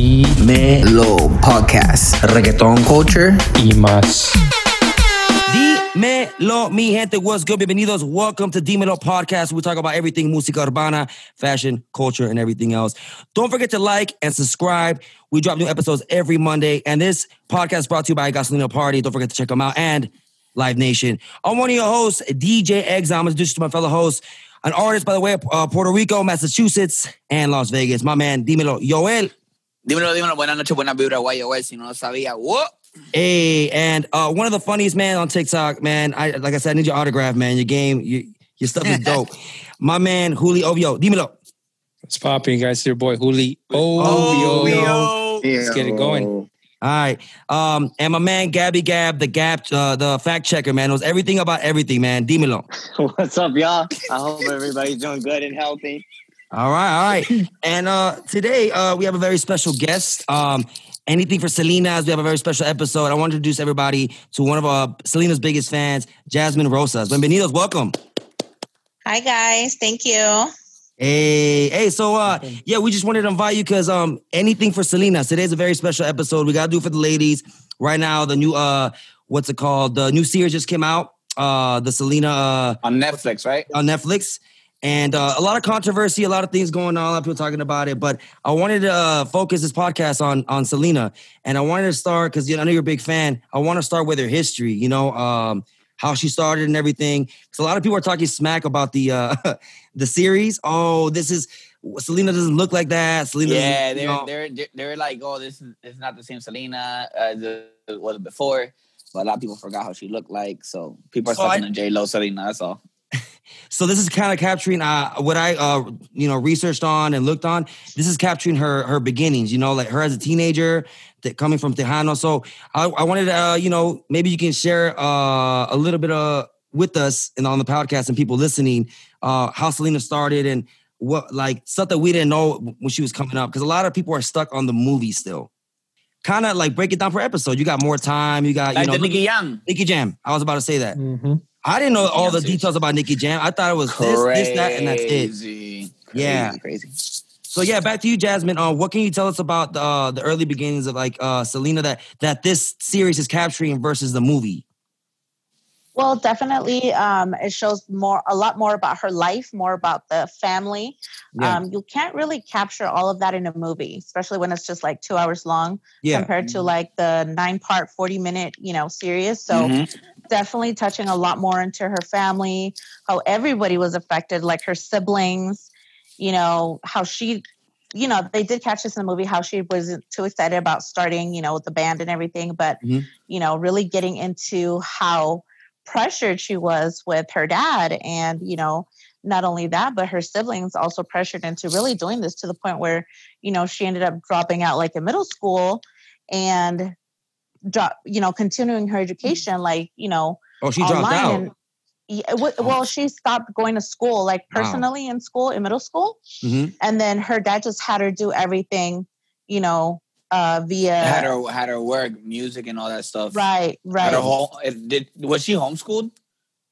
Dímelo Podcast. Reggaeton culture y más. Dímelo, mi gente, what's good? Bienvenidos. Welcome to Dímelo Podcast. We talk about everything música urbana, fashion, culture, and everything else. Don't forget to like and subscribe. We drop new episodes every Monday. And this podcast is brought to you by Gasolina Party. Don't forget to check them out. And Live Nation. I'm one of your hosts, DJ Eggs. I'm introduced to my fellow hosts, an artist, by the way, uh, Puerto Rico, Massachusetts, and Las Vegas. My man, Dímelo, Joel. Dímelo, dímelo, buenas noches, buena vibra, guay, guay, si no lo sabía, what? Hey, and uh, one of the funniest man on TikTok, man. I like I said, I need your autograph, man. Your game, your, your stuff is dope. My man, Juli Ovio. Dímelo. What's popping, guys? It's your boy Juli Ovio. Ovio. Let's get it going. All right. Um, and my man Gabby Gab, the Gap, uh, the fact checker, man, knows everything about everything, man. Dímelo. What's up, y'all? I hope everybody's doing good and healthy. All right, all right. and uh, today uh, we have a very special guest. Um, anything for Selena's. We have a very special episode. I want to introduce everybody to one of uh, Selena's biggest fans, Jazmin Rosas. Bienvenidos, welcome. Hi guys, thank you. Hey, hey, so uh yeah, we just wanted to invite you because um anything for Selena. Today's a very special episode. We gotta do it for the ladies. Right now, the new uh what's it called? The new series just came out. Uh the Selena uh On Netflix, right? on Netflix. And uh, a lot of controversy, a lot of things going on, a lot of people talking about it. But I wanted to uh, focus this podcast on on Selena, and I wanted to start because you know, I know you're a big fan. I want to start with her history. You know, um, how she started and everything. Because a lot of people are talking smack about the uh, the series. Oh, this is Selena doesn't look like that. Selena, Yeah, doesn't- you they're, know. they're they're they're like, oh, this is it's not the same Selena as it was before. But a lot of people forgot how she looked like. So people are I- stuck in J Lo Selena. That's all. So this is kind of capturing uh, what I uh, you know researched on and looked on. This is capturing her her beginnings. You know, like her as a teenager, that coming from Tejano. So I, I wanted to uh, you know maybe you can share uh, a little bit uh, with us and on the podcast and people listening uh, how Selena started and what like stuff that we didn't know when she was coming up because a lot of people are stuck on the movie still. Kind of like break it down per episode. You got more time. You got Like you know the Nicky Young. Nicky Jam. I was about to say that. Mm-hmm. I didn't know all the details about Nicky Jam. I thought it was this, this, that, and that's it. Crazy. Yeah. Crazy. So yeah, back to you, Jazmin. Uh, what can you tell us about the uh, the early beginnings of like uh, Selena that that this series is capturing versus the movie? Well, definitely, um, it shows more, a lot more about her life, more about the family. Yeah, Um, you can't really capture all of that in a movie, especially when it's just like two hours long yeah, compared to like the nine part, forty minute, you know, series. So Mhm. Definitely touching a lot more into her family, how everybody was affected, like her siblings, you know, how she, you know, they did catch this in the movie, how she wasn't too excited about starting, you know, with the band and everything, but, Mhm. you know, really getting into how pressured she was with her dad. And, you know, not only that, but her siblings also pressured into really doing this to the point where, you know, she ended up dropping out like in middle school and drop, you know, continuing her education, like, you know, Oh, she dropped out. and yeah, well, she stopped going to school, like Wow. personally in school, in middle school, Mhm. and then her dad just had her do everything, you know, uh, via Had her had her work, music, and all that stuff. right, Had right, her home, did was she homeschooled?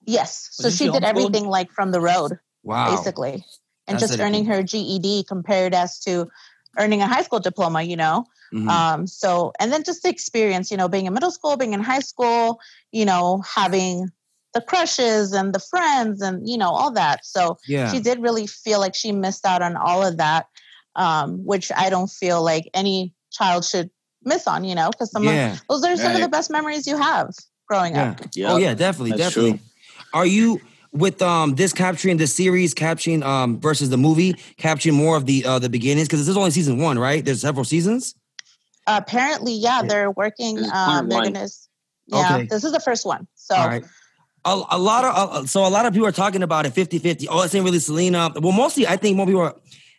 yes. So Wasn't she she did everything like from the road, Wow. basically, and That's just earning her GED compared as to earning a high school diploma, you know. Mhm. Um, so, and then just the experience, you know, being in middle school, being in high school, you know, having the crushes and the friends and, you know, all that. So yeah. she did really feel like she missed out on all of that, um, which I don't feel like any child should miss on, you know, because some yeah. of those are some of the Right. best memories you have growing Yeah. up. Oh yeah, definitely, That's definitely. true. Are you with um this capturing the series capturing um versus the movie capturing more of the uh the beginnings because this is only season one, right? There's several seasons. apparently, yeah, they're working. This is Um, they're gonna. Yeah, Okay. this is the first one. So All right. A, a lot of uh, so a lot of people are talking about it 50-50. Oh, it's ain't really Selena. Well, mostly I think more people are,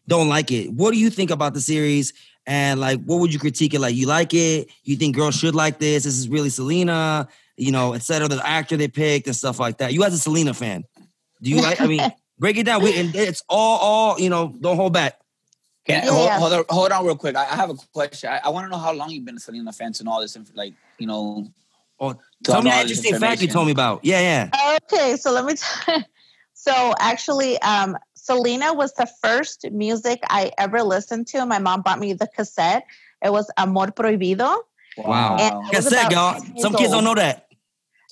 don't like it. What do you think about the series? And like, what would you critique it? Like, you like it? You think girls should like this? This is really Selena, you know, et cetera, the actor they picked and stuff like that. You as a Selena fan, do you like? I mean, break it down. We, and it's all, all you know. Don't hold back. Can, Yeah. hold, hold on, hold on real quick. I, I have a question. I, I want to know how long you've been a Selena fan and all this, inf- like you know. Oh, to Tell me know an all interesting fact you told me about. Yeah, yeah. Okay, so let me. T- so actually, um, Selena was the first music I ever listened to. My mom bought me the cassette, It was Amor Prohibido. Wow. And was Cassette, about y'all. Some kids don't know that.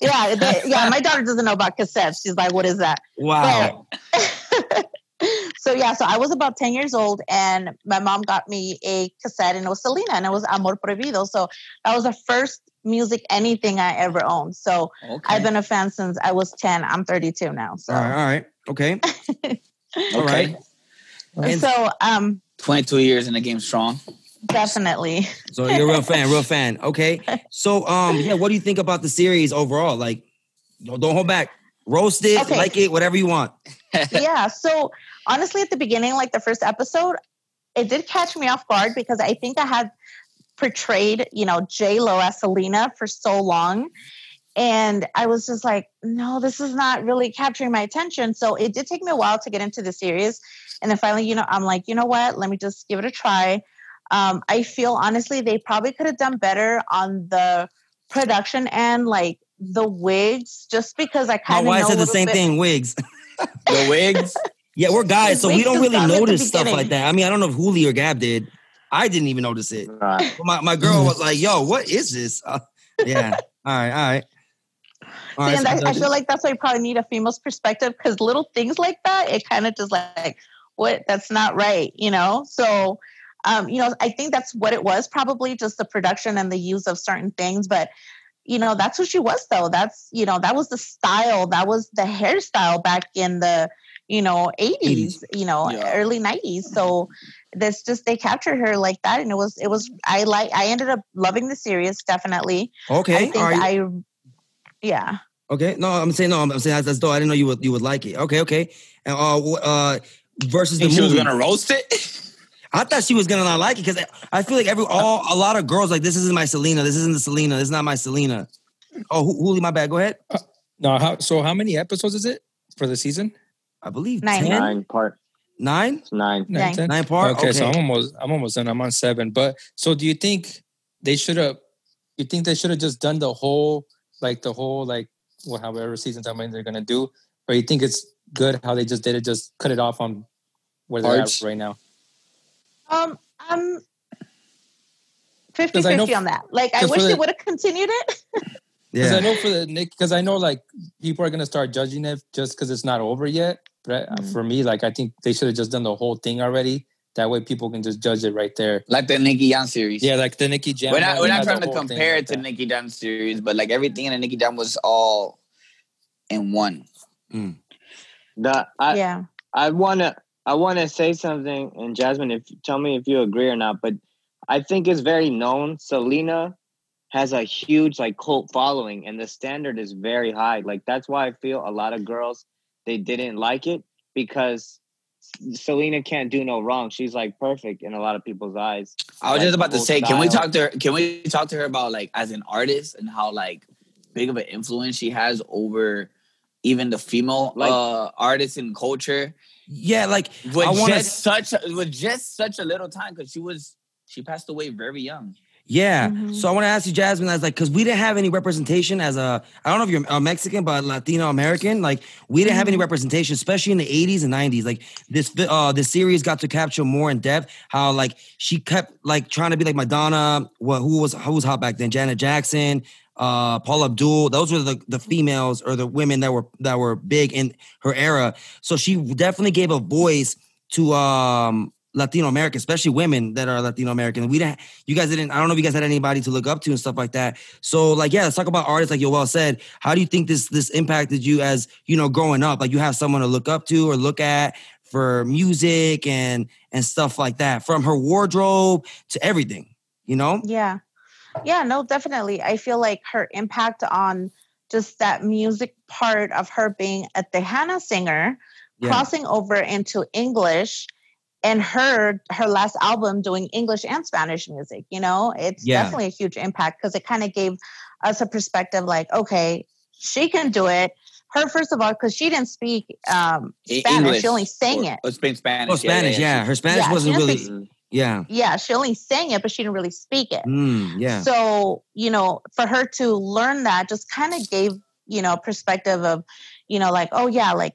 Yeah, they- yeah. My daughter doesn't know about cassettes. She's like, "What is that?" Wow. so yeah, so I was about 10 years old and my mom got me a cassette and it was Selena and it was Amor Prohibido. So that was the first music anything I ever owned. So Okay. I've been a fan since I was 10. I'm 32 now. So All right. All right. Okay. All Okay. right. And so um 22 years in the game strong. Definitely. so you're a real fan, real fan. Okay. So um, yeah, what do you think about the series overall? Like, don't, don't hold back. Roast it, Okay. like it, whatever you want. yeah. So honestly, at the beginning, like the first episode, it did catch me off guard because I think I had portrayed, you know, J Lo as Selena for so long. And I was just like, no, this is not really capturing my attention. So it did take me a while to get into the series. And then finally, you know, I'm like, you know what? Let me just give it a try. Um, I feel honestly, they probably could have done better on the production and like the wigs, just because I kind of wife know said the same bit- thing. Wigs. The wigs. Yeah, we're guys, so we don't really got me at the notice stuff like that. I mean, I don't know if Huli or Gab did. I didn't even notice it. Right. My my girl was like, "Yo, what is this?" Uh, yeah. All right. All right. All See, right, and so I, I feel like that's why you probably need a female's perspective because little things like that, it kind of just like, what? That's not right, you know? So, um, you know, I think that's what it was probably just the production and the use of certain things. But, you know, that's who she was, though. That's, you know, that was the style, that was the hairstyle back in the, you know, 80s, you know, Yeah. early 90s. So, that's just they captured her like that and it was it was i like i ended up loving the series definitely okay. i think i yeah Okay. No, I'm saying no. I'm saying that's, that's dope. I didn't know you would you would like it. Okay. Okay. And uh, uh, versus the Think she was gonna roast it. I thought she was gonna not like it because I feel like every all a lot of girls like this isn't my Selena. This isn't the Selena. This is not my Selena. Oh, Hu- Huli, my bad. Go ahead. Uh, no, how, so how many episodes is it for the season? I believe Nine. 10? Nine part. Nine? It's nine. Nine. ten? Nine part. Okay, Okay. so I'm almost I'm almost done. I'm on seven. But so do you think they should have you think they should have just done the whole like the whole like well, however seasons I mean they're gonna do? Or you think it's good how they just did it, just cut it off on where they're Parts. at right now? Um, I'm 50 'Cause I know 50 on that. Like, I wish for they would have continued it. Because I know for the Nick, because I know like people are gonna start judging it just because it's not over yet. But uh, Mhm. for me, like I think they should have just done the whole thing already. That way, people can just judge it right there. like the Nicky Jam series. Yeah, like the Nicky Jam. we're not we're not trying to whole thing compare like it to that. Nicky Jam series, but like everything in the Nicky Jam was all in one. The I yeah. I wanna I wanna say something, and Jazmin, if tell me if you agree or not, but I think it's very known. Selena has a huge like cult following, and the standard is very high. Like that's why I feel a lot of girls they didn't like it because Selena can't do no wrong. She's like perfect in a lot of people's eyes. I was Like, just about to say, can we talk to her? Can we talk to her about like as an artist and how like big of an influence she has over even the female Like- uh artists in culture Yeah, like with I wanna just such with just such a little time because she was she passed away very young. Yeah. Mhm. So I want to ask you, Jazmin, as like, because we didn't have any representation as a, I don't know if you're a Mexican, but Latino American. Like, we didn't have any representation, especially in the 80s and 90s. Like, this uh this series got to capture more in depth how like she kept like trying to be like Madonna. What who was who was hot back then? Janet Jackson, uh, Paula Abdul. Those were the the females or the women that were that were big in her era. So she definitely gave a voice to um Latino American, especially women that are Latino American. We didn't you guys didn't, I don't know if you guys had anybody to look up to and stuff like that. So like, yeah, let's talk about artists like Yoel said. How do you think this this impacted you as, you know, growing up? Like you have someone to look up to or look at for music and and stuff like that, from her wardrobe to everything, you know? Yeah. Yeah, no, definitely. I feel like her impact on just that music part of her being a Tejana singer, Yeah. crossing over into English, and her her last album doing English and Spanish music. You know, it's Yeah. definitely a huge impact because it kind of gave us a perspective like, okay, she can do it. Her first of all, because she didn't speak um, Spanish, English she only sang or- it. or speak Spanish. Oh, Spanish, yeah. Her Spanish Yeah, wasn't doesn't really, speak- yeah. Yeah, she only sang it, but she didn't really speak it. Mm, yeah. So, you know, for her to learn that just kind of gave, you know, perspective of, you know, like, oh yeah, like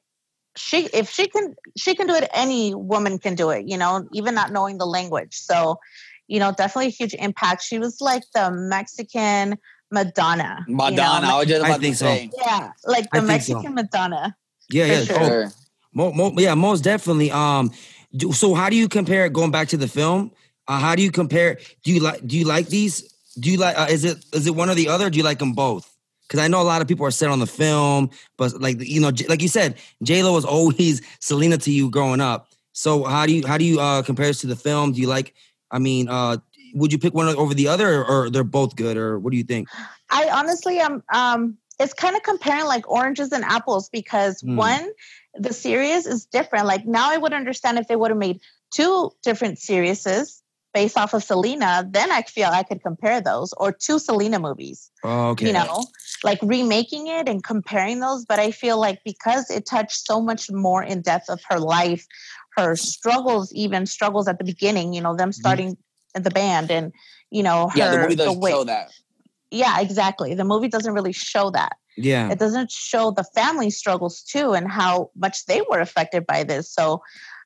she if she can she can do it, any woman can do it. You know, even not knowing the language. So, you know, definitely a huge impact. She was like the Mexican Madonna. you know? Madonna. I was just I about think to so. Yeah, like I the think so. Mexican Madonna. Yeah, yeah. sure. Oh, Mo, mo, yeah, most definitely. Um, do, so how do you compare? Going back to the film, uh, how do you compare? Do you like? Do you like these? Do you like? Uh, is it is it one or the other? Or do you like them both? Because I know a lot of people are set on the film, but like you know, like you said, J Lo was always Selena to you growing up. So how do you how do you uh, compare this to the film? Do you like? I mean, uh, would you pick one over the other, or, or they're both good, or what do you think? I honestly am um it's kind of comparing like oranges and apples because Hmm. one, the series is different. Like now I would understand if they would have made two different series based off of Selena, then I feel I could compare those or two Selena movies. Oh, okay. You know, like remaking it and comparing those. But I feel like because it touched so much more in depth of her life, her struggles, even struggles at the beginning, you know, them mm-hmm. starting the band and you know, her Yeah, the movie does way- show that. Yeah, exactly. The movie doesn't really show that. yeah. It doesn't show the family struggles too and how much they were affected by this. So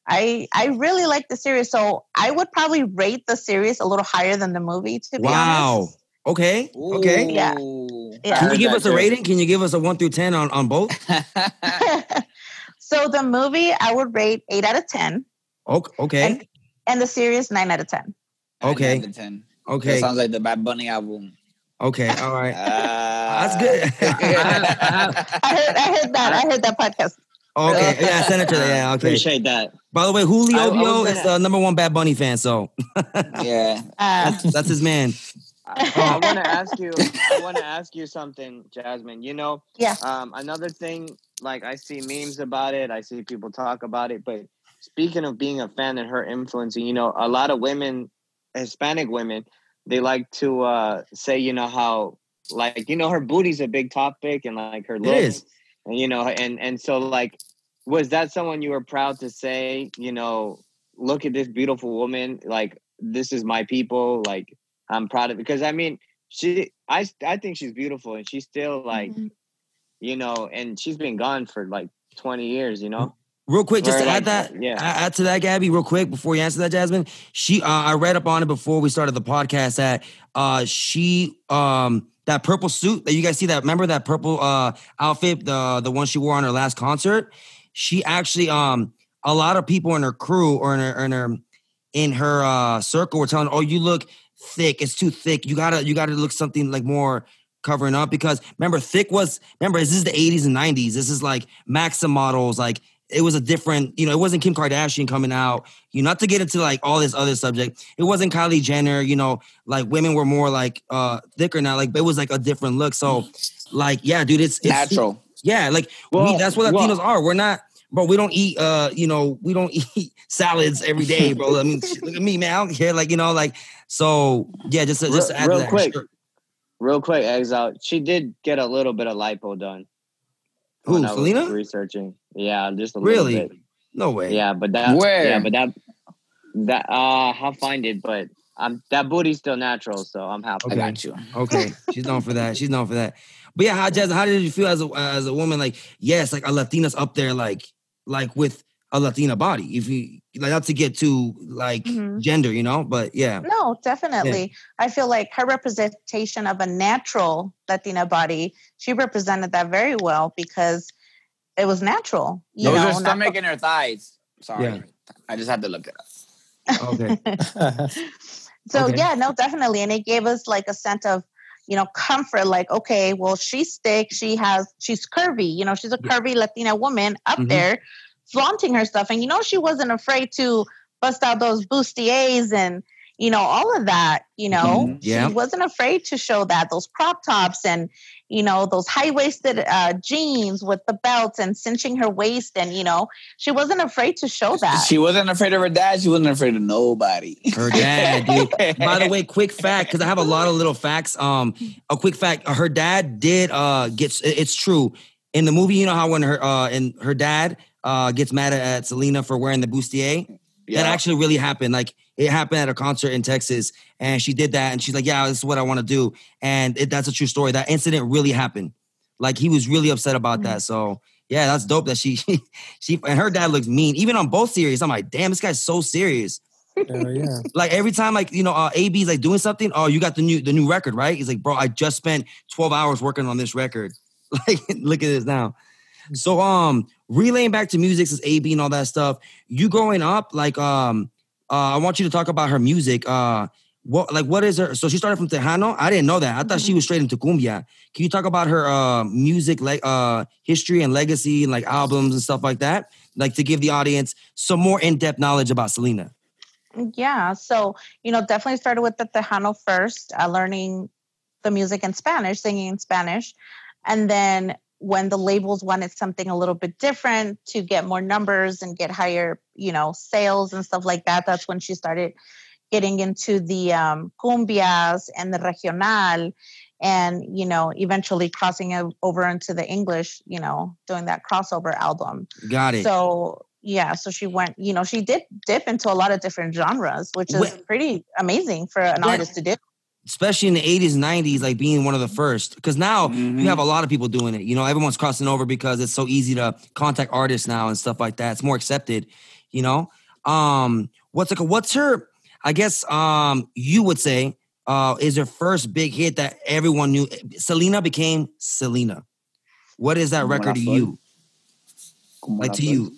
I I really like the series. So I would probably rate the series a little higher than the movie to be Wow. honest. Wow. Okay. Okay. Yeah. Ooh. Yeah. Can you give us a rating? Can you give us a one through ten on, on both? so the movie I would rate eight out of ten. Okay. Okay. And, and the series nine out of ten. Okay. Nine out of 10. Okay. That sounds like the Bad Bunny album. Okay. All right. Uh, That's good. I heard I heard that. I heard that podcast. Okay. Yeah, Senator. Yeah. Okay. Appreciate that. By the way, Julio I- I is the number one Bad Bunny fan, so yeah. Uh, that's, that's his man. I, I want to ask you. I want to ask you something, Jazmin. You know, Yeah. Um, another thing, like I see memes about it. I see people talk about it. But speaking of being a fan and her influencing, you know, a lot of women, Hispanic women, they like to uh, say, you know, how like you know her booty's a big topic and like her looks, is. and you know, and and so like, was that someone you were proud to say, you know, look at this beautiful woman, like this is my people, like I'm proud of because I mean she I I think she's beautiful and she's still like Mhm. you know and she's been gone for like 20 years you know Real quick, just to add that, yeah. add to that, Gabby, real quick before you answer that, Jazmin. She, uh, I read up on it before we started the podcast that uh, she, um, that purple suit that you guys see that. Remember that purple uh outfit, the the one she wore on her last concert. She actually, um, a lot of people in her crew or in her in her in her uh circle were telling, "Oh, you look thick. It's too thick. You gotta you gotta look something like more." covering up because remember thick was remember this is the 80s and 90s this is like maxim models like it was a different, you know, it wasn't Kim Kardashian coming out, you know, not to get into like all this other subject. It wasn't Kylie Jenner, you know, like women were more like uh thicker now, like it was like a different look. So like, yeah, dude, it's, it's Natural. Yeah, like we, that's what well- Latinos are. We're not, bro, we don't eat uh, you know, we don't eat salads every day, bro. I mean, look at me, man. I don't care, like, you know, like so yeah, just to, just to Real- add real to that. quick, Sure. real quick exile she did get a little bit of lipo done Who, when I was Selena? researching yeah just a Really? little bit Really? No way. yeah but that Where? yeah but that that uh i'll find it but I'm that booty's still natural so i'm happy I Okay. got you. Okay, she's known for that. She's known for that. But yeah, how Jazz, how did you feel as a as a woman? Like, yes, like a Latina's up there, like like with a Latina body. If you like, not to get too like Mhm. gender, you know. But yeah, No, definitely. I feel like her representation of a natural Latina body, she represented that very well because it was natural. You It was know, her not- stomach and her thighs. Sorry. Yeah. I just had to look it up. okay, so Okay. yeah, no, definitely. And it gave us like a sense of, you know, comfort, like, okay, well, she's thick, she has she's curvy, you know, she's a curvy Latina woman up Mhm. there flaunting her stuff. And you know, she wasn't afraid to bust out those bustiers and you know, all of that, you know, Mhm. Yeah. she wasn't afraid to show that those crop tops and, you know, those high waisted uh, jeans with the belts and cinching her waist. And, you know, she wasn't afraid to show that. She wasn't afraid of her dad. She wasn't afraid of nobody. her dad, dude. By the way, quick fact, because I have a lot of little facts. Um, a quick fact: her dad did uh gets It's true in the movie. You know how when her uh and her dad uh gets mad at Selena for wearing the bustier. Yeah. That actually really happened. Like it happened at a concert in Texas, and she did that, and she's like, "Yeah, this is what I want to do," and it, that's a true story. That incident really happened. Like he was really upset about that. So Yeah, that's dope. That she she and her dad looks mean. Even on both series, I'm like, damn, this guy's so serious. Yeah, yeah. Like every time, like you know, uh, AB's like doing something. Oh, you got the new the new record, right? He's like, bro, I just spent 12 hours working on this record. Like, look at this now. So, um, relaying back to music since AB and all that stuff. You growing up, like, um, uh, I want you to talk about her music. Uh, what like what is her? So she started from Tejano. I didn't know that. I thought she was straight into cumbia. Can you talk about her uh music like uh history and legacy and like albums and stuff like that? Like to give the audience some more in depth knowledge about Selena. Yeah. So, you know, definitely started with the Tejano first, uh, learning the music in Spanish, singing in Spanish. And then when the labels wanted something a little bit different to get more numbers and get higher, you know, sales and stuff like that, that's when she started getting into the um, cumbias and the regional and, you know, eventually crossing over into the English, you know, doing that crossover album. Got it. So yeah, so she went, you know, she did dip into a lot of different genres, which is Wh- pretty amazing for an Yeah. artist to do. Especially in the 80s and 90s like being one of the first because now Mhm. you have a lot of people doing it you know everyone's crossing over because it's so easy to contact artists now and stuff like that it's more accepted you know um what's like what's her i guess um you would say uh is her first big hit that everyone knew selena became selena what is that Como record to flor. you Como like to flor. you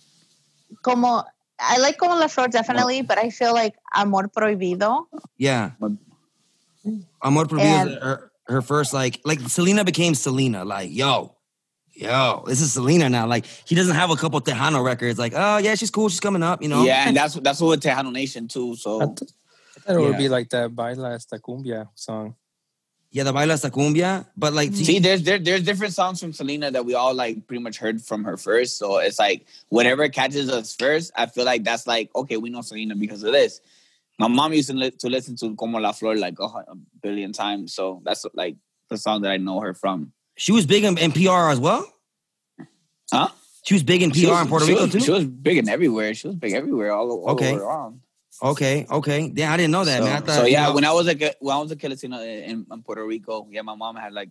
Como I like Como la Flor definitely, but I feel like Amor Prohibido. yeah But- amor prohibido is And- her, her first like like selena became selena like yo yo, this is Selena now. Like he doesn't have a couple Tejano records. Like, oh yeah, she's cool. She's coming up. You know. Yeah, and that's that's what Tejano Nation too. I, So th- I thought it would be like that Baila esta cumbia song. Yeah, the baila esta cumbia. But like, see, there's there, there's different songs from Selena that we all like pretty much heard from her first. So it's like whatever catches us first, I feel like that's like okay, we know Selena because of this. My mom used to, li- to listen to Como la Flor like a, a billion times, so that's like the song that I know her from. she was big in, in PR as well. Huh? She was big in PR was, in Puerto Rico was, too. She was big in everywhere. She was big everywhere, all, all Okay. over around. okay, okay. Yeah, I didn't know that, so, man. I thought, so you yeah, know- when I was a when I was a kid in, eh, in, in Puerto Rico, yeah, my mom had like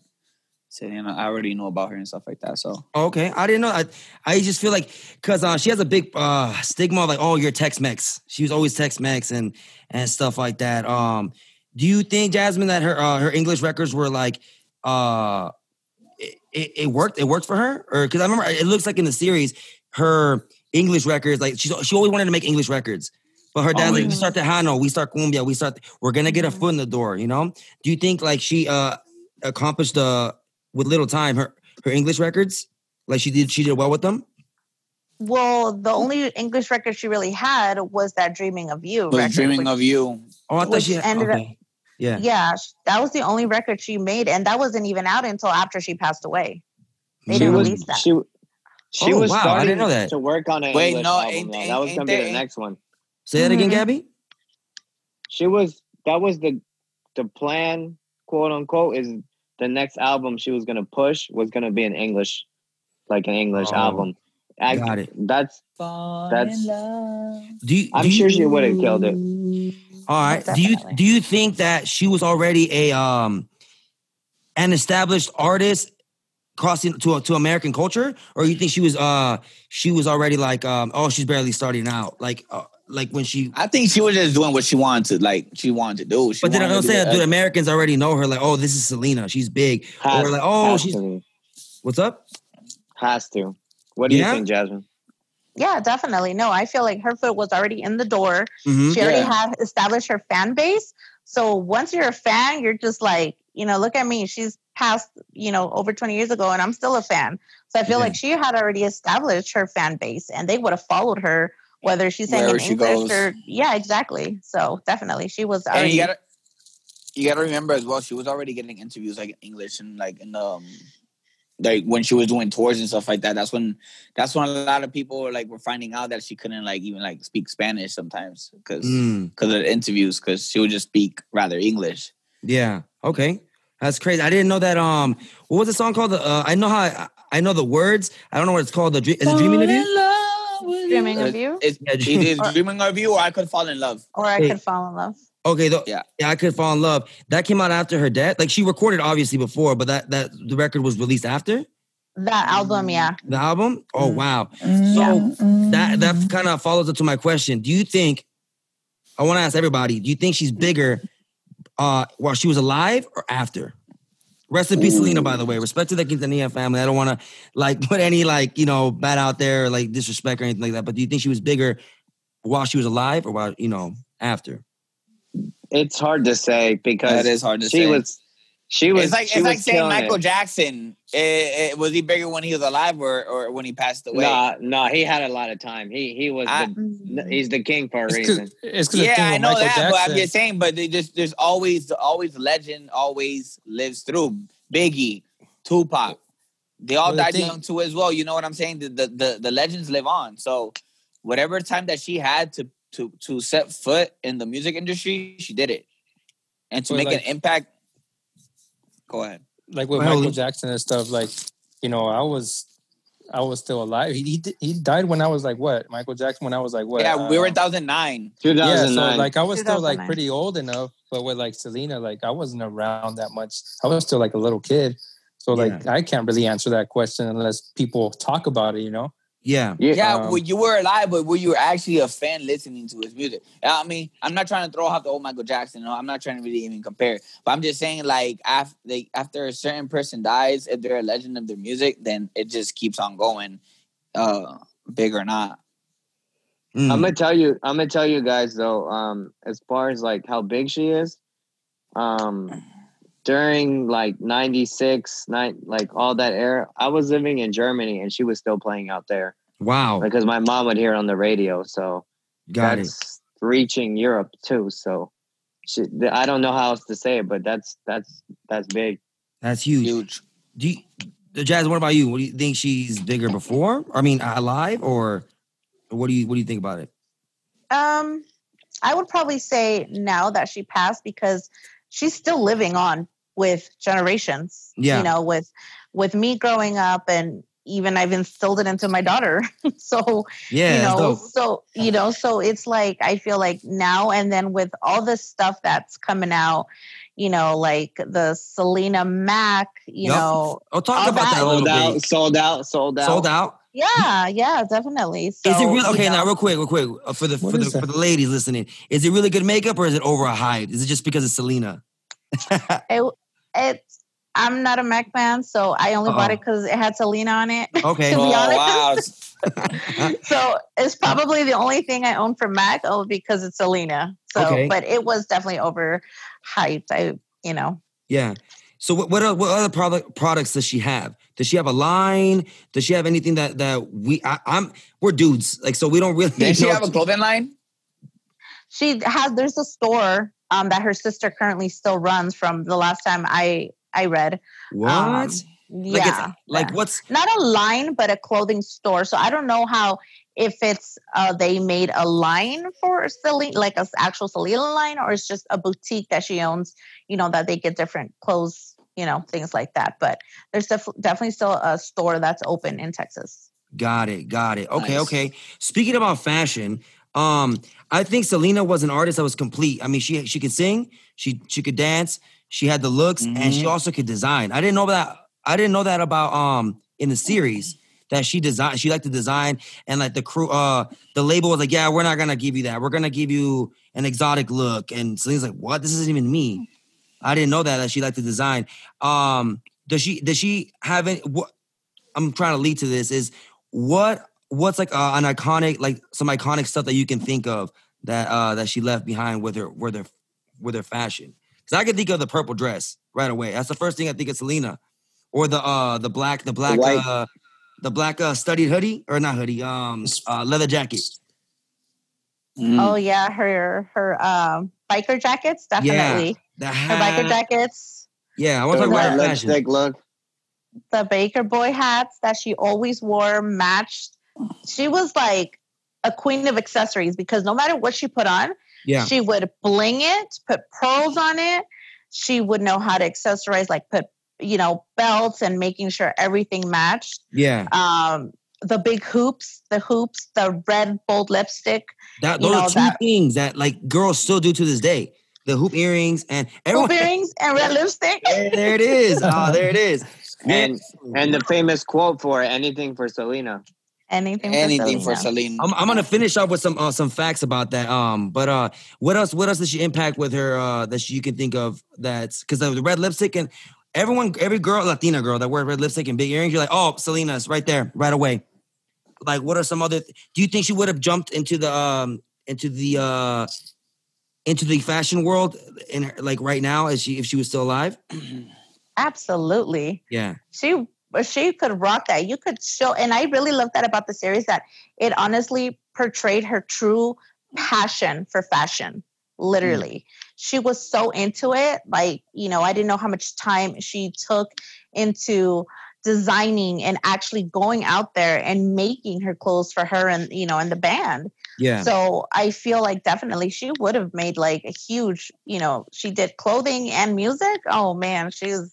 said, you know, I already know about her and stuff like that. So Okay, I didn't know. I I just feel like because uh, she has a big uh, stigma of like, oh, you're Tex-Mex. She was always Tex-Mex and and stuff like that. Um, do you think Jazmin that her uh, her English records were like uh, it, it, it worked? It worked for her, or because I remember it looks like in the series her English records like she she always wanted to make English records. But her dad like we Always. start Tejano, we start cumbia, we start. We're gonna get a foot in the door, you know. Do you think like she uh accomplished uh with little time her her English records? Like she did, she did well with them. Well, the only English record she really had was that "Dreaming of You." was record, dreaming which- of you. Oh, I thought Which she had, ended up- Yeah, Yeah, that was the only record she made, and that wasn't even out until after she passed away. They She didn't was release that. she she Oh, was wow, I starting didn't know that. to work on an Wait, English no, album. ain't- ain't- that was gonna be the next one. Say that again, Mhm. Gabby. She was that was the the plan, quote unquote, is the next album she was gonna push was gonna be an English, like an English Oh, album. I, got it. That's That's- Do you, I'm do sure you- she would have killed it. All right. Most Do you do you think that she was already a um an established artist crossing to to American culture, or you think she was uh she was already like um oh she's barely starting out like uh, like when she. I think she was just doing what she wanted to, like she wanted to do. She But then I'm to be saying, a- do Americans already know her? Like, oh, this is Selena. She's big. has, or like, oh, has she's to what's up? has to. What do Yeah? you think, Jazmin? Yeah, definitely. No, I feel like her foot was already in the door. Mhm. She already Yeah. had established her fan base. So once you're a fan, you're just like, you know, look at me. She's passed, you know, over 20 years ago, and I'm still a fan. So I feel Yeah. like she had already established her fan base, and they would have followed her whether she's saying in she English goes. or yeah, exactly. So definitely, she was and you gotta you gotta remember as well, she was already getting interviews like in English and like in um like when she was doing tours and stuff like that. That's when that's when a lot of people were like were finding out that she couldn't like even like speak Spanish sometimes because Mm, because of the interviews because she would just speak rather English. yeah. Okay. That's crazy. I didn't know that. Um, what was the song called? Uh, I know how. I, I know the words. I don't know what it's called. The Dre- is it dreaming of you? Dreaming of you, It's Yeah, either Or- dreaming of you or I could fall in love. or I Hey. could fall in love. Okay, the, Yeah. yeah, I could fall in love. That came out after her death. Like she recorded obviously before, but that that the record was released after. That album, yeah. The album? Oh Mm. wow. Mm, So, yeah. That that kind of follows up to my question. Do you think I want to ask everybody, do you think she's bigger uh while she was alive or after? Rest in peace, Selena, by the way. Respect to the Quintanilla family. I don't want to like put any like, you know, bad out there, like disrespect or anything like that. But do you think she was bigger while she was alive or while, you know, after? It's hard to say because That is hard to she say. was she was it's like she it's was like saying Michael it. Jackson. eh, eh, was he bigger when he was alive or, or when he passed away? Nah, no, he had a lot of time. He he was I- the, he's the king for a It's reason. because it's 'cause the yeah, I know Michael that, but I'm just saying. But they just there's always always legend always lives through. Biggie, Tupac, they all Well, the died thing- young too as well. You know what I'm saying? The, the the the legends live on. So whatever time that she had to to to set foot in the music industry, she did it, and to Well, make like- an impact. Go ahead. like with Well, Michael Jackson and stuff, like you know, I was I was still alive. He he, he died when I was like what? Michael Jackson when I was like what? yeah, we were uh, in 2009. yeah, 2009. so like I was still like pretty old enough, but with like Selena, like I wasn't around that much. I was still like a little kid. So like I can't really answer that question unless people talk about it, you know? Yeah. yeah, Yeah, Um, well, you were alive, but were you actually a fan listening to his music? I mean, I'm not trying to throw off the old Michael Jackson. No, I'm not trying to really even compare. But I'm just saying, like, after like, after a certain person dies, if they're a legend of their music, then it just keeps on going, uh, big or not. Mm. I'm gonna tell you. I'm gonna tell you guys though. Um, as far as like how big she is, um, during like '96, nine, like all that era, I was living in Germany and she was still playing out there wow. because my mom would hear it on the radio. So Got it. that's reaching Europe too. So, she, I don't know how else to say it, but that's that's that's big. That's huge. Huge. Do you, Jazz, what about you? What do you think she's bigger before? I mean, alive or what do you what do you think about it? Um, I would probably say now that she passed because she's still living on with generations. Yeah. You know, with with me growing up and even I've instilled it into my daughter. so Yeah, you know, dope. so you know, so it's like I feel like now and then with all this stuff that's coming out, you know, like the Selena Mac, you Yup. know, Oh, talk about that, that- a little Sold out, bit. sold out, sold out. Sold out. yeah, yeah, definitely. So, is it real? you Okay, now real quick, real quick uh, for the What for the that? for the ladies listening, is it really good makeup or is it overhyped? Is it just because it's Selena? it, it's I'm not a Mac fan, so I only bought Uh-oh. it uh-huh. because it had Selena on it. Okay. To be Oh, wow. so it's probably the only thing I own from Mac, oh, because it's Selena. So, Okay. but it was definitely overhyped. I, you know, Yeah. So what what, o- what other product products does she have? Does she have a line? Does she have anything that that we I, I'm we're dudes like so we don't really Did she have a clothing line? she has. There's a store um, that her sister currently still runs. From the last time I I read, what um, like yeah, like yeah. what's not a line, but a clothing store. So I don't know how if it's uh, they made a line for Selena, like a actual Selena line, or it's just a boutique that she owns. You know that they get different clothes, you know, things like that. But there's def- definitely still a store that's open in Texas. Got it. Got it. Okay. Nice. Okay. Speaking about fashion, um, I think Selena was an artist that was complete. I mean, she she could sing, she she could dance, she had the looks, and she Mhm. also could design. I didn't know that. I didn't know that about um in the series that she designed. She liked to design, and like the crew, uh, the label was like, "Yeah, we're not gonna give you that. We're gonna give you an exotic look." And Selena's like, "What? This isn't even me." I didn't know that that she liked to design. Um, does she? Does she have any? What? I'm trying to lead to this is what what's like uh, an iconic like some iconic stuff that you can think of that uh that she left behind with her with her with her fashion because i can think of the purple dress right away that's the first thing i think of selena or the uh the black the black white. uh the black uh studied hoodie or not hoodie um uh leather jacket Mm. Oh yeah, her her um, biker jackets definitely. the Her biker jackets, yeah i want to The talk about her fashion look. the Baker Boy hats that she always wore matched. She was like a queen of accessories because no matter what she put on, yeah she would bling it, put pearls on it. She would know how to accessorize, like put you know belts and making sure everything matched. yeah Um, the big hoops, the hoops, the red bold lipstick, that you those know, are two that- things that like girls still do to this day the hoop earrings and everyone hoop earrings, and red lipstick. there, there it is oh there it is And and the famous quote for anything for Selena. Anything, Anything for for Selena. Selena. I'm, I'm gonna finish off with some uh, some facts about that. Um, but uh, what else? What else does she impact with her? Uh, that she, you can think of that's because of the red lipstick and everyone, every girl, Latina girl that wears red lipstick and big earrings, you're like, oh, Selena's right there, right away. Like, what are some other? Do you think she would have jumped into the um into the uh into the fashion world in her, like right now as she if she was still alive? Absolutely. Yeah. she she could rock that. You could show, and I really love that about the series that it honestly portrayed her true passion for fashion. Mm-hmm. Literally, she was so into it. Like you know, I didn't know how much time she took into designing and actually going out there and making her clothes for her and you know and the band. Yeah. So I feel like definitely she would have made like a huge, you know, she did clothing and music. Oh man, she's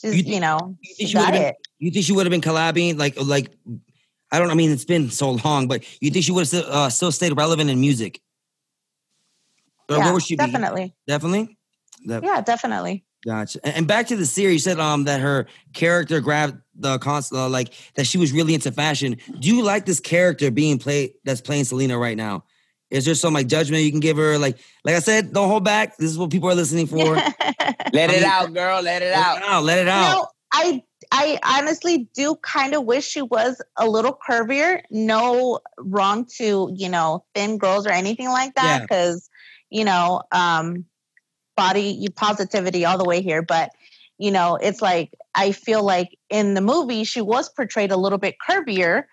she's You you, know she she got been- it. You think she would have been collabing like like I don't I mean it's been so long, but you think she would have still, uh, still stayed relevant in music? Or yeah, where would she be? definitely. Definitely. That- Yeah, definitely. Gotcha. And, and back to the series, you said um that her character grabbed the console, uh, like that she was really into fashion. Do you like this character being played that's playing Selena right now? Is there some like judgment you can give her? Like like I said, don't hold back. This is what people are listening for. Let Let I it out, girl. Let it it out. out. Let it You out. know, I I honestly do kind of wish she was a little curvier. No wrong to you know thin girls or anything like that Yeah. because you know um, body positivity all the way here. But you know it's like I feel like in the movie she was portrayed a little bit curvier.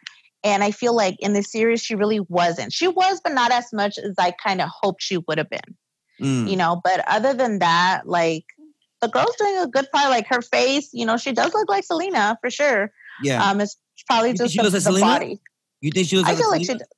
And I feel like in the series she really wasn't. She was, but not as much as I kind of hoped she would have been Mm, you know but other than that like the girl's doing a good part like her face you know she does look like selena for sure yeah. um it's probably You just she the, the Selena? body you think she was i like feel like she Selena? d-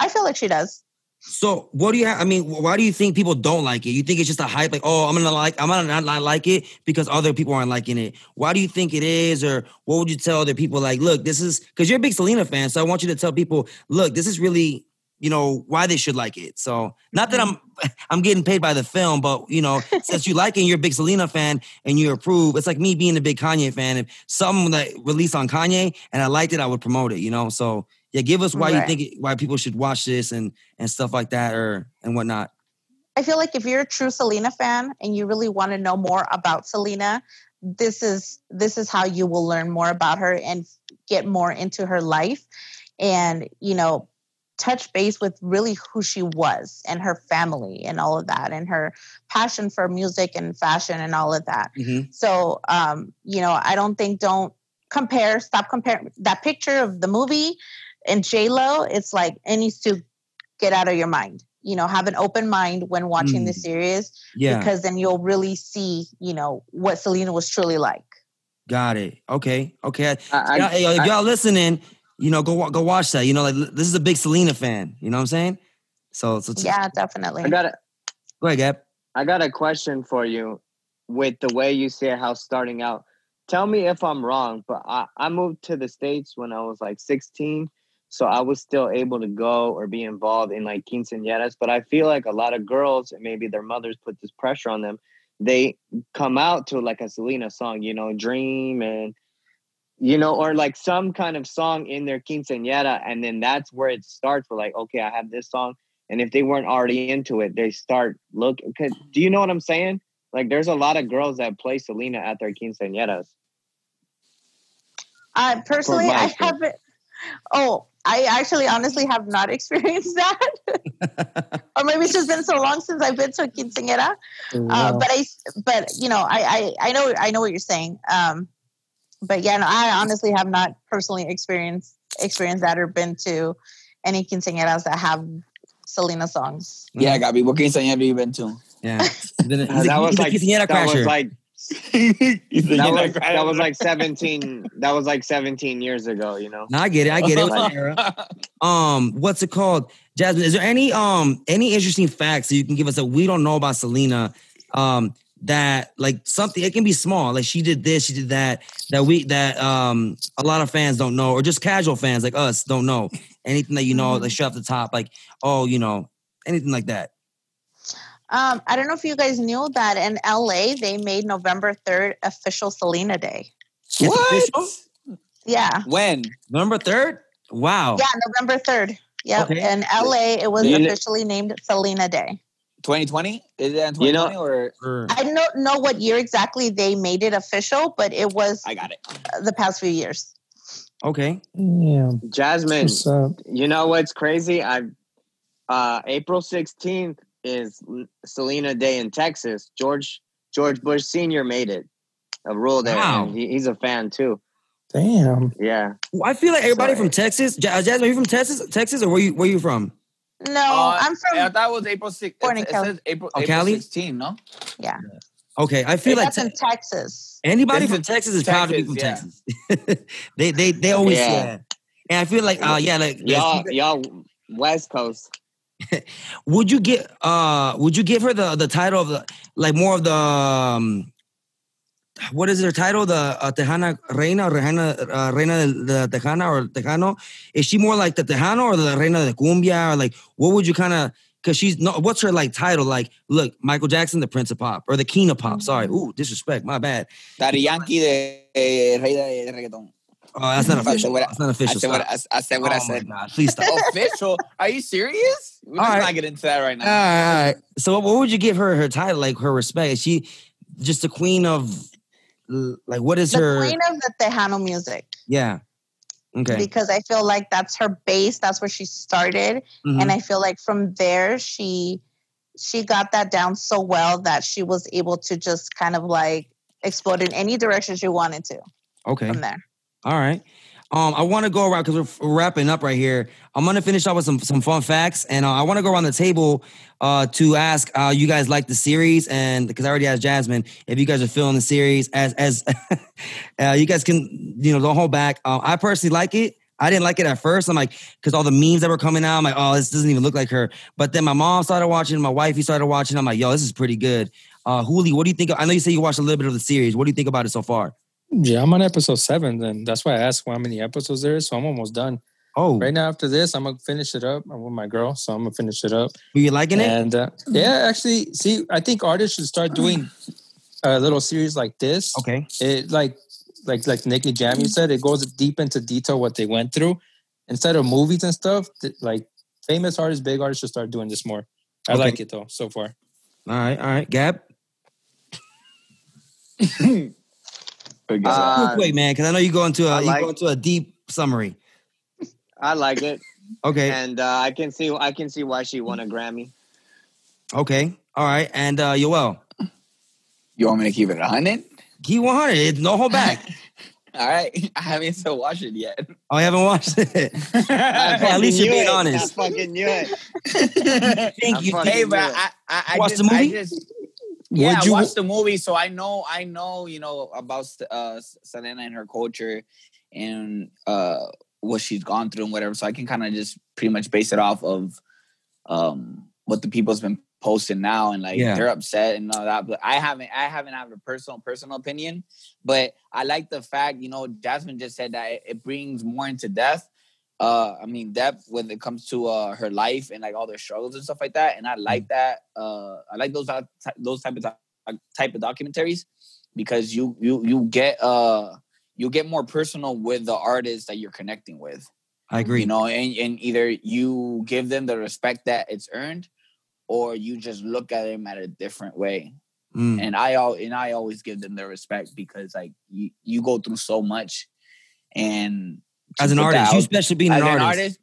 i feel like she does So what do you have? I mean, why do you think people don't like it? You think it's just a hype, like, oh, I'm gonna like, I'm gonna not, not like it because other people aren't liking it. Why do you think it is, or what would you tell other people? Like, look, this is because you're a big Selena fan, so I want you to tell people, look, this is really, you know, why they should like it. So not that I'm, I'm getting paid by the film, but you know, since you like it, and you're a big Selena fan and you approve. It's like me being a big Kanye fan. If something that released on Kanye and I liked it, I would promote it. You know, so yeah, give us why you think it, why people should watch this and and stuff like that or and whatnot. i feel like if you're a true selena fan and you really want to know more about selena this is this is how you will learn more about her and get more into her life and you know touch base with really who she was and her family and all of that and her passion for music and fashion and all of that So, um, you know, I don't think don't compare, stop comparing that picture of the movie and J Lo. It's like it needs to get out of your mind. You know, have an open mind when watching the Mm. series Yeah, because then you'll really see, you know, what Selena was truly like. got it. Okay, okay. I, Yeah, I, hey, if I- y'all listening, you know, go go watch that. You know, like this is a big Selena fan. You know what I'm saying? So, so Yeah, definitely. I got a, go ahead, Gab. I got a question for you. With the way you say how starting out, tell me if I'm wrong. But I, I moved to the states when I was like 16, so I was still able to go or be involved in like quinceañeras. But I feel like a lot of girls, and maybe their mothers put this pressure on them. They come out to like a Selena song, you know, "Dream" and you know, or like some kind of song in their quinceañera, and then that's where it starts. We're like, okay, I have this song, and if they weren't already into it, they start look. Cause do you know what I'm saying? Like, there's a lot of girls that play Selena at their quinceañeras. Uh, personally, I experience. haven't. Oh, I actually honestly have not experienced that. or maybe it's just been so long since I've been to a quinceañera. Uh, but I, but you know, I, I, I know, I know what you're saying. Um, but yeah, no, I honestly have not personally experienced experienced that or been to any quinceañeras that have Selena songs. Yeah, Gabi. What quinceañera have you been to? Yeah, Then he's a- that was he's a like that crasher. was like that was, that was like 17 that was like 17 years ago you know no, I get it. I get it. It era. um what's it called Jazmin is there any um any interesting facts that you can give us that we don't know about selena um that like something it can be small like she did this she did that that we that um a lot of fans don't know or just casual fans like us don't know anything that you know Mhm. like straight off the top like oh you know anything like that Um, I don't know if you guys knew that in LA they made November third official Selena Day. What? official? Yeah. When? November third. Wow. Yeah, November 3rd. Yep. Okay. In LA, it was You officially named Selena Day. 2020? Is it in You know- 2020 or I don't know what year exactly they made it official, but it was I got it. the past few years. okay. Yeah. Jazmin, you know what's crazy? I uh April 16th is Selena Day in Texas. George George Bush Sr. made it a rule there. Wow. he, he's a fan too. Damn. Yeah. Well, I feel like everybody Sorry. from Texas. Jazmin, are you from Texas? Texas, or where you where you from? No, Uh, I'm from. I thought it was April 6th. Born It, in it Cali. says April, Oh, April Cali? 16, no? Yeah. Okay, I feel like that's in te- Texas. anybody It's from Texas is proud to be from Texas, Texas. they they they always Yeah. yeah. And I feel like uh yeah like Y'all y'all West Coast. would you get uh would you give her the the title of the like more of the um, what is her title the uh, Tejana Reina Reina uh, Reina del- the Tejana or Tejano is she more like the Tejano or the Reina de Cumbia or like what would you kind of because she's no what's her like title like look Michael Jackson the Prince of Pop or the King of Pop sorry ooh disrespect my bad Daddy Yankee de eh, Rey de Reggaeton. oh that's not I official I- that's not I official said what. I, I said. What I Oh my said. God, please stop Official? Are you serious? We're All just right. not getting into that right now. right, all right. So, what would you give her her title, like her respect? Is she just the queen of, like, what is The her? queen of the Tejano music. Yeah. Okay. Because I feel like that's her base. That's where she started. Mhm. And I feel like from there she she got that down so well that she was able to just kind of like explode in any direction she wanted to okay. from there. All right. Um, I want to go around because we're, wrapping up right here. I'm gonna finish up with some some fun facts, and uh, I want to go around the table uh, to ask uh, you guys like the series, and because I already asked Jazmin if you guys are feeling the series as as uh, you guys can you know don't hold back. Um, I personally like it. I didn't like it at first. I'm like, because all the memes that were coming out, I'm like, oh, this doesn't even look like her. But then my mom started watching, my wifey started watching. I'm like, yo, this is pretty good. Uh, Huli, what do you think? I know you say you watched a little bit of the series. What do you think about it so far? Yeah, I'm on episode seven, and that's why I asked how many episodes there is. So I'm almost done. Oh, Right now, after this, I'm gonna finish it up. I'm with my girl, so I'm gonna finish it up. were you liking it? And uh, yeah, actually, see, I think artists should start doing a little series like this. Okay. It like like like Nicky Jam, you said, it goes deep into detail what they went through instead of movies and stuff. Like famous artists, big artists should start doing this more. I Okay. like it though so far. All right, all right. Gab, Uh, real quick, man, because I know you go into a I you like- go into a deep summary. I like it, Okay, and uh, I can see I can see why she won a Grammy. okay, all right. And uh Yoel, You want me to keep it 100? key one hundred. It's no hold back. All right. I haven't still watched it yet. oh, you haven't watched it. I at least you're being it. honest. I fucking knew it. Thank I you. fucking hey, but. I, I, I Watch just, the I movie? just, yeah, Would I the movie, so I know, I know, you know about uh, Selena and her culture and uh, what she's gone through and whatever. So I can kind of just pretty much base it off of um, what the people's been posting now, and like Yeah. they're upset and all that. But I haven't, I haven't had a personal, personal opinion. But I like the fact, you know, Jazmin just said that it, it brings more into depth. Uh, I mean, depth when it comes to uh her life and like all their struggles and stuff like that. And I like that. Uh, I like those doc- those type of doc- type of documentaries because you you you get uh you get more personal with the artist that you're connecting with. I agree. You know, and, and either you give them the respect that it's earned, or you just look at them at a different way. Mm, And I all and I always give them their respect because like you you go through so much, and as an artist, you especially being as an artist.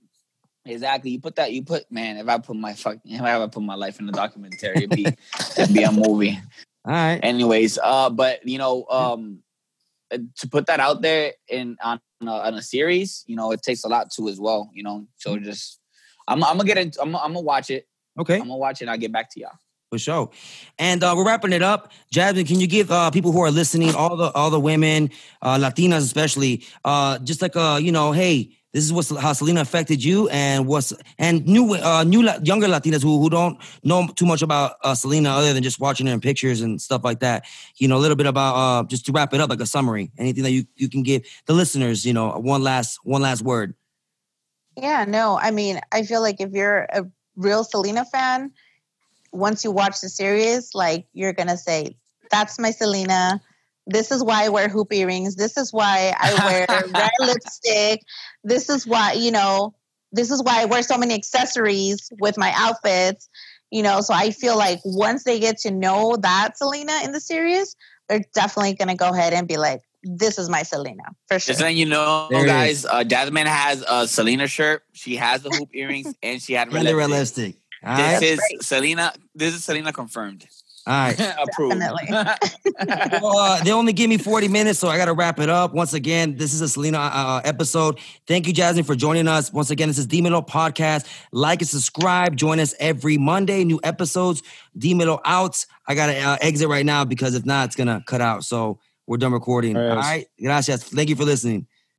Exactly. You put that. You put man. If I put my fuck, if I ever put my life in a documentary, it'd be it'd be a movie. All right. Anyways, uh, but you know, um, uh, to put that out there in on a, on a series, you know, it takes a lot too as well. You know, so just I'm I'm gonna get it. I'm, I'm gonna watch it. Okay. I'm gonna watch it. and I'll get back to y'all. For sure. And uh, we're wrapping it up. Jazmin, can you give uh, people who are listening, all the all the women, uh, Latinas especially, uh, just like uh, you know, hey, this is what's how Selena affected you, and what's and new uh, new younger Latinas who who don't know too much about Selena other than just watching her in pictures and stuff like that. You know, a little bit about uh, just to wrap it up, like a summary. Anything that you you can give the listeners, you know, one last one last word. Yeah, no, I mean, I feel like if you're a real Selena fan, once you watch the series, like you're gonna say, "That's my Selena." This is why I wear hoop earrings. This is why I wear red lipstick. This is why, you know, this is why I wear so many accessories with my outfits. You know, so I feel like once they get to know that Selena in the series, they're definitely gonna go ahead and be like, this is my Selena for sure. Just letting you know, There guys, uh, Jazmin has a Selena shirt. She has the hoop earrings, and she had And the realistic. realistic. All This right. is right. Selena. This is Selena confirmed. All right. Approved. Definitely. Well, uh, they only give me 40 minutes, so I got to wrap it up. Once again, this is a Selena uh, episode. Thank you, Jazmin, for joining us. Once again, this is Dímelo Podcast. Like and subscribe. Join us every Monday. New episodes. Dímelo out. I got to uh, exit right now because if not, it's going to cut out. So we're done recording. All right. All right. Gracias. Thank you for listening.